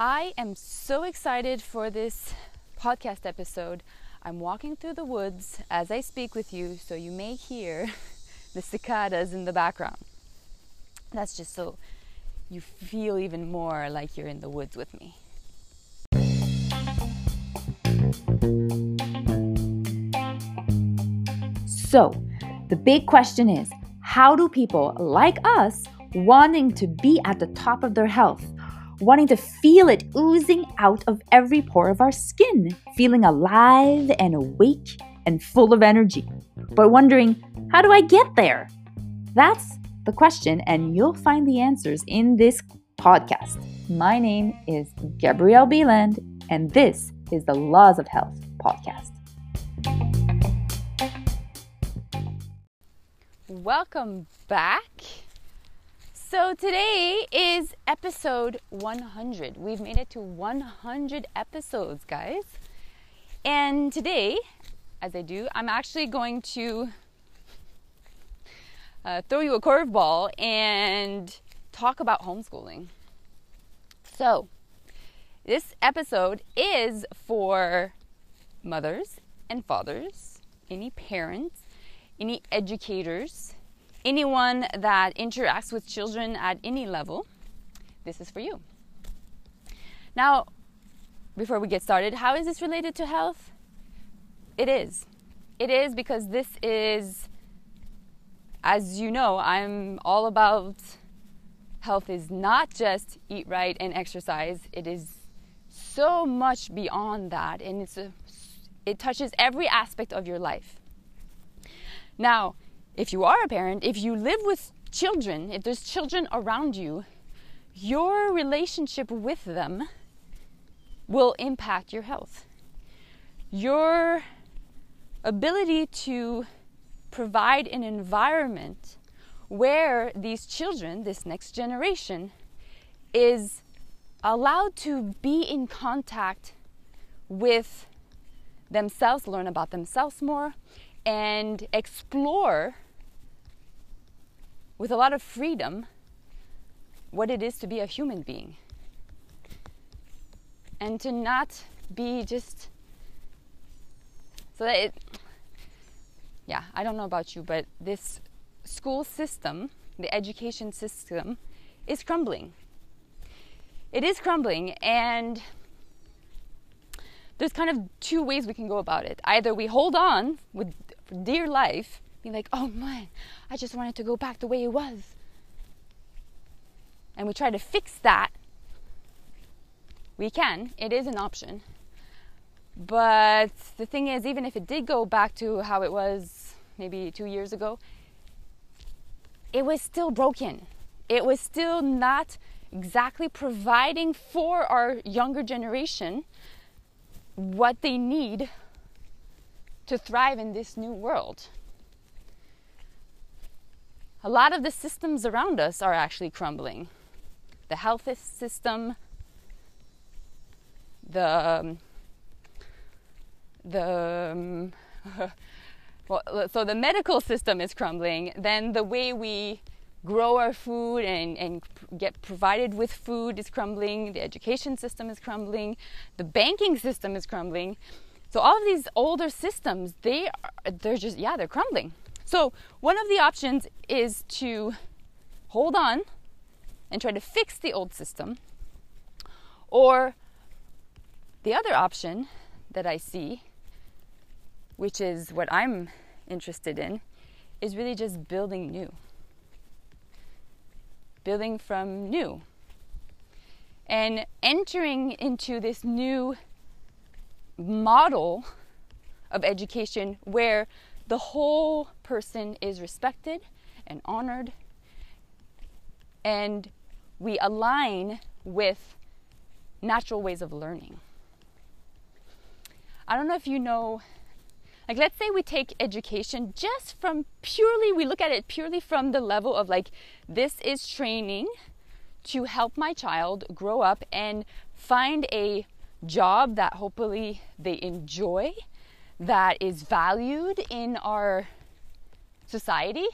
I am so excited for this podcast episode. I'm walking through the woods as I speak with you, so you may hear the cicadas in the background. That's just so you feel even more like you're in the woods with me. So, the big question is how do people like us wanting to be at the top of their health, wanting to feel it oozing out of every pore of our skin, feeling alive and awake and full of energy, but wondering, how do I get there? That's the question, and you'll find the answers in this podcast. My name is Gabriele Beeland, and this is the Laws of Health podcast. Welcome back. So, today is episode 100. We've made it to 100 episodes, guys. And today, as I do, I'm actually going to uh, throw you a curveball and talk about homeschooling. So, this episode is for mothers and fathers, any parents any educators, anyone that interacts with children at any level, this is for you. Now, before we get started, how is this related to health? It is. It is because this is, as you know, I'm all about health is not just eat right and exercise. It is so much beyond that, and it's a, it touches every aspect of your life. Now, if you are a parent, if you live with children, if there's children around you, your relationship with them will impact your health. Your ability to provide an environment where these children, this next generation, is allowed to be in contact with themselves, learn about themselves more, and explore with a lot of freedom what it is to be a human being. And to not be just so that it yeah i don't know about you but this school system the education system is crumbling. It is crumbling and there's kind of two ways we can go about it. Either we hold on with dear life, being like, oh man, I just wanted to go back the way it was. And we try to fix that. We can, it is an option. But the thing is, even if it did go back to how it was maybe two years ago, it was still broken. It was still not exactly providing for our younger generation what they need to thrive in this new world. A lot of the systems around us are actually crumbling. The health system, the um, the um, well, so the medical system is crumbling. Then the way we grow our food and, and get provided with food is crumbling. The education system is crumbling. The banking system is crumbling. So all of these older systems, they are, they're just yeah, they're crumbling. So one of the options is to hold on and try to fix the old system. Or the other option that I see, which is what I'm interested in, is really just building new. Building from new. And entering into this new model of education where the whole person is respected and honored and we align with natural ways of learning. I don't know if you know, like, let's say we take education just from purely, we look at it purely from the level of like, this is training to help my child grow up and find a job that hopefully they enjoy, that is valued in our society,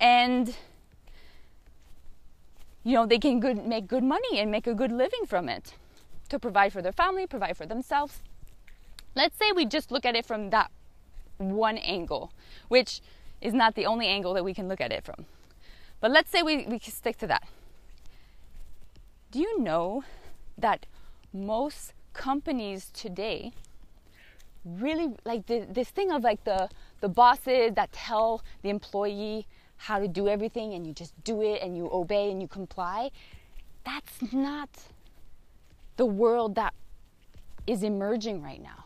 and you know they can good, make good money and make a good living from it. to provide for their family, provide for themselves. Let's say we just look at it from that one angle, which is not the only angle that we can look at it from. But let's say we, we stick to that. Do you know that most companies today really like the, this thing of like the the bosses that tell the employee how to do everything and you just do it and you obey and you comply that's not the world that is emerging right now.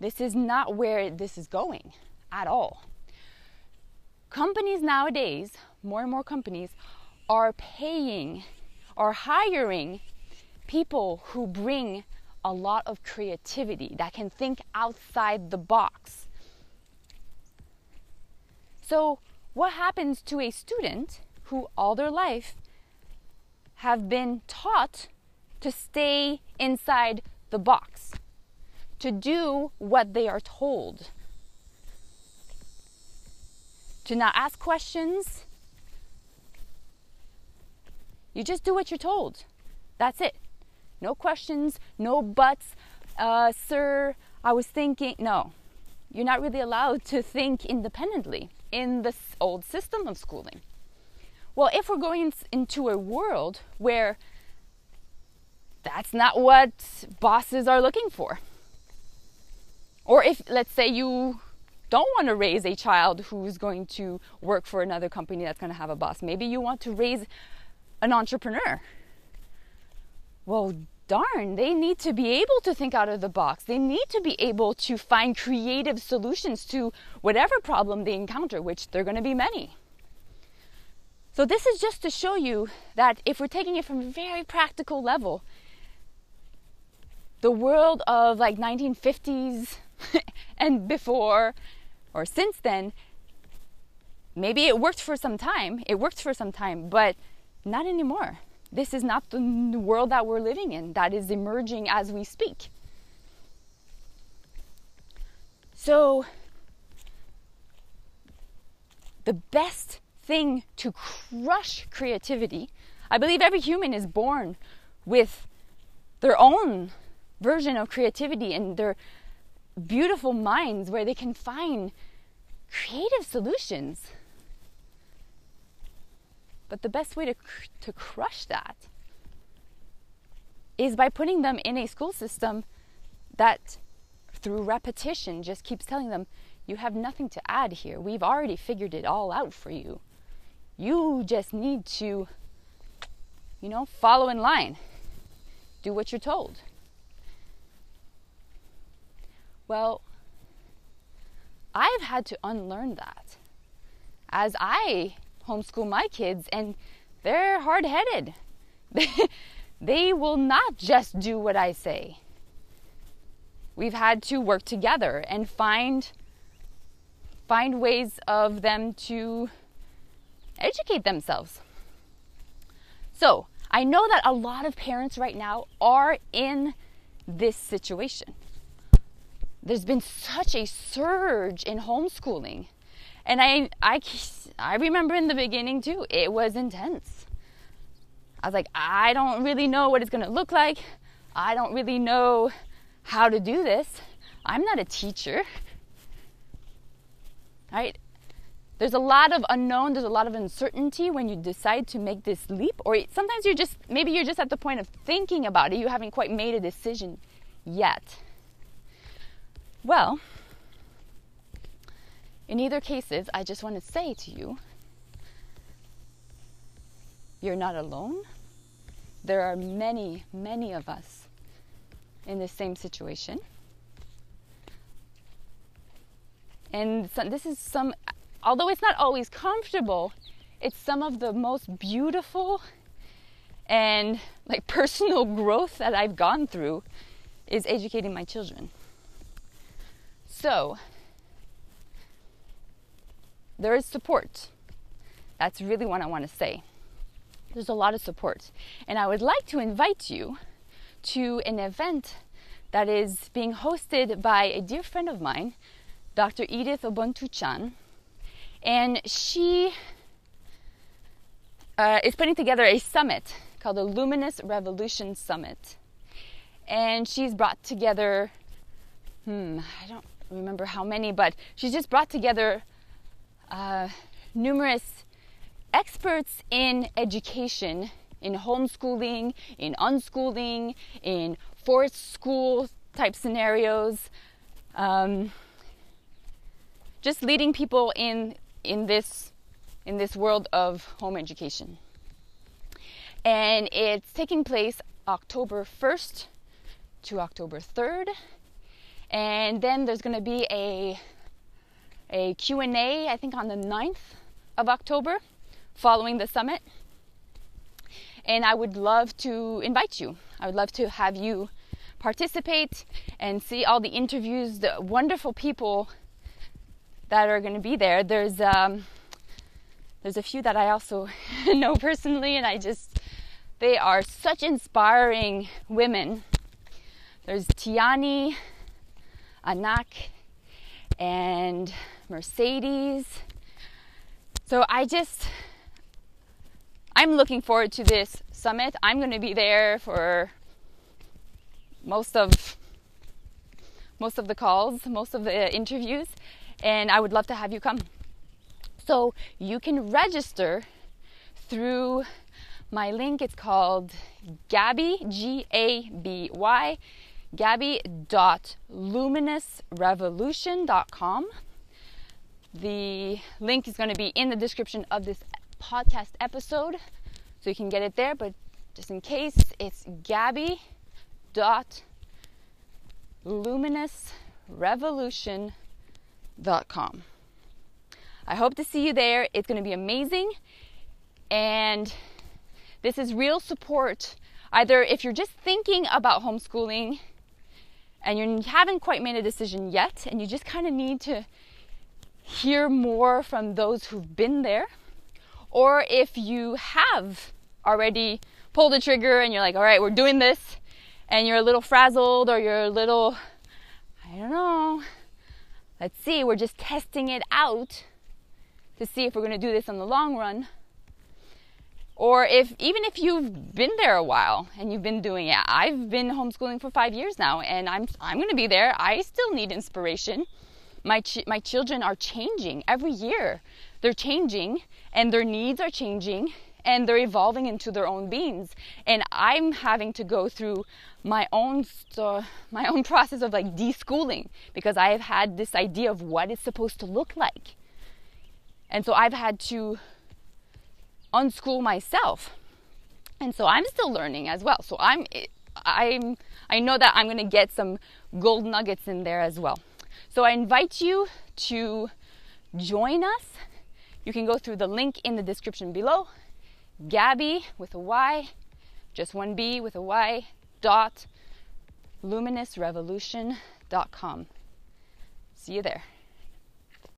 This is not where this is going at all. Companies nowadays more and more companies are paying or hiring people who bring a lot of creativity, that can think outside the box. So, what happens to a student who all their life have been taught to stay inside the box, to do what they are told, to not ask questions? You just do what you're told. That's it. No questions, no buts. Uh, sir, I was thinking. No, you're not really allowed to think independently in this old system of schooling. Well, if we're going into a world where that's not what bosses are looking for, or if, let's say, you don't want to raise a child who's going to work for another company that's going to have a boss, maybe you want to raise an entrepreneur well, darn, they need to be able to think out of the box. They need to be able to find creative solutions to whatever problem they encounter, which there are going to be many. So, this is just to show you that if we're taking it from a very practical level, the world of like 1950s and before or since then, maybe it worked for some time, it worked for some time, but not anymore. This is not the world that we're living in, that is emerging as we speak. So, the best thing to crush creativity, I believe every human is born with their own version of creativity and their beautiful minds where they can find creative solutions. But the best way to, to crush that is by putting them in a school system that, through repetition, just keeps telling them, you have nothing to add here. We've already figured it all out for you. You just need to, you know, follow in line, do what you're told. Well, I've had to unlearn that as I homeschool my kids, and they're hard headed. they will not just do what I say. We've had to work together and find find ways of them to educate themselves. So, I know that a lot of parents right now are in this situation. There's been such a surge in homeschooling and I, I, I remember in the beginning too, it was intense. I was like, I don't really know what it's going to look like. I don't really know how to do this. I'm not a teacher. Right? There's a lot of unknown, there's a lot of uncertainty when you decide to make this leap or sometimes you're just maybe you're just at the point of thinking about it, you haven't quite made a decision yet. Well, in either cases, I just want to say to you you're not alone. There are many, many of us in the same situation. And this is some, although it's not always comfortable, it's some of the most beautiful and like personal growth that I've gone through is educating my children. So, there is support. That's really what I want to say. There's a lot of support. And I would like to invite you to an event that is being hosted by a dear friend of mine, Dr. Edith Obontu-Chan. And she uh, is putting together a summit called the Luminous Revolution Summit. and she's brought together, hmm, I don't remember how many, but she's just brought together uh, numerous experts in education, in homeschooling, in unschooling, in forest school type scenarios, um, just leading people in in this in this world of home education. And it's taking place October 1st to October 3rd. And then there's going to be a a Q&A I think on the 9th of October following the summit. And I would love to invite you. I would love to have you participate and see all the interviews, the wonderful people that are going to be there. There's um, there's a few that I also know personally, and I just they are such inspiring women. There's Tiani, Anak, and Mercedes. So I just I'm looking forward to this summit. I'm going to be there for most of most of the calls, most of the interviews, and I would love to have you come. So you can register through my link. It's called Gaby G A B Y Gaby.luminousrevolution.com. The link is going to be in the description of this podcast episode, so you can get it there. But just in case, it's Gaby dot luminousrevolution.com. I hope to see you there. It's going to be amazing. And this is real support. Either if you're just thinking about homeschooling and you haven't quite made a decision yet, and you just kind of need to hear more from those who've been there or if you have already pulled the trigger and you're like, all right, we're doing this, and you're a little frazzled or you're a little, I don't know, let's see, we're just testing it out to see if we're going to do this in the long run. Or if even if you've been there a while and you've been doing it, I've been homeschooling for five years now, and I'm I'm going to be there. I still need inspiration. My ch- my children are changing every year. They're changing, and their needs are changing and they're evolving into their own beings. And i'm having to go through my own my own process of like deschooling because i have had this idea of what it's supposed to look like. And so i've had to unschool myself. And so i'm still learning as well. So i'm i'm i know that i'm going to get some gold nuggets in there as well so i invite you to join us you can go through the link in the description below. Gaby with a Y, just one B with a Y, dot luminousrevolution.com. See you there.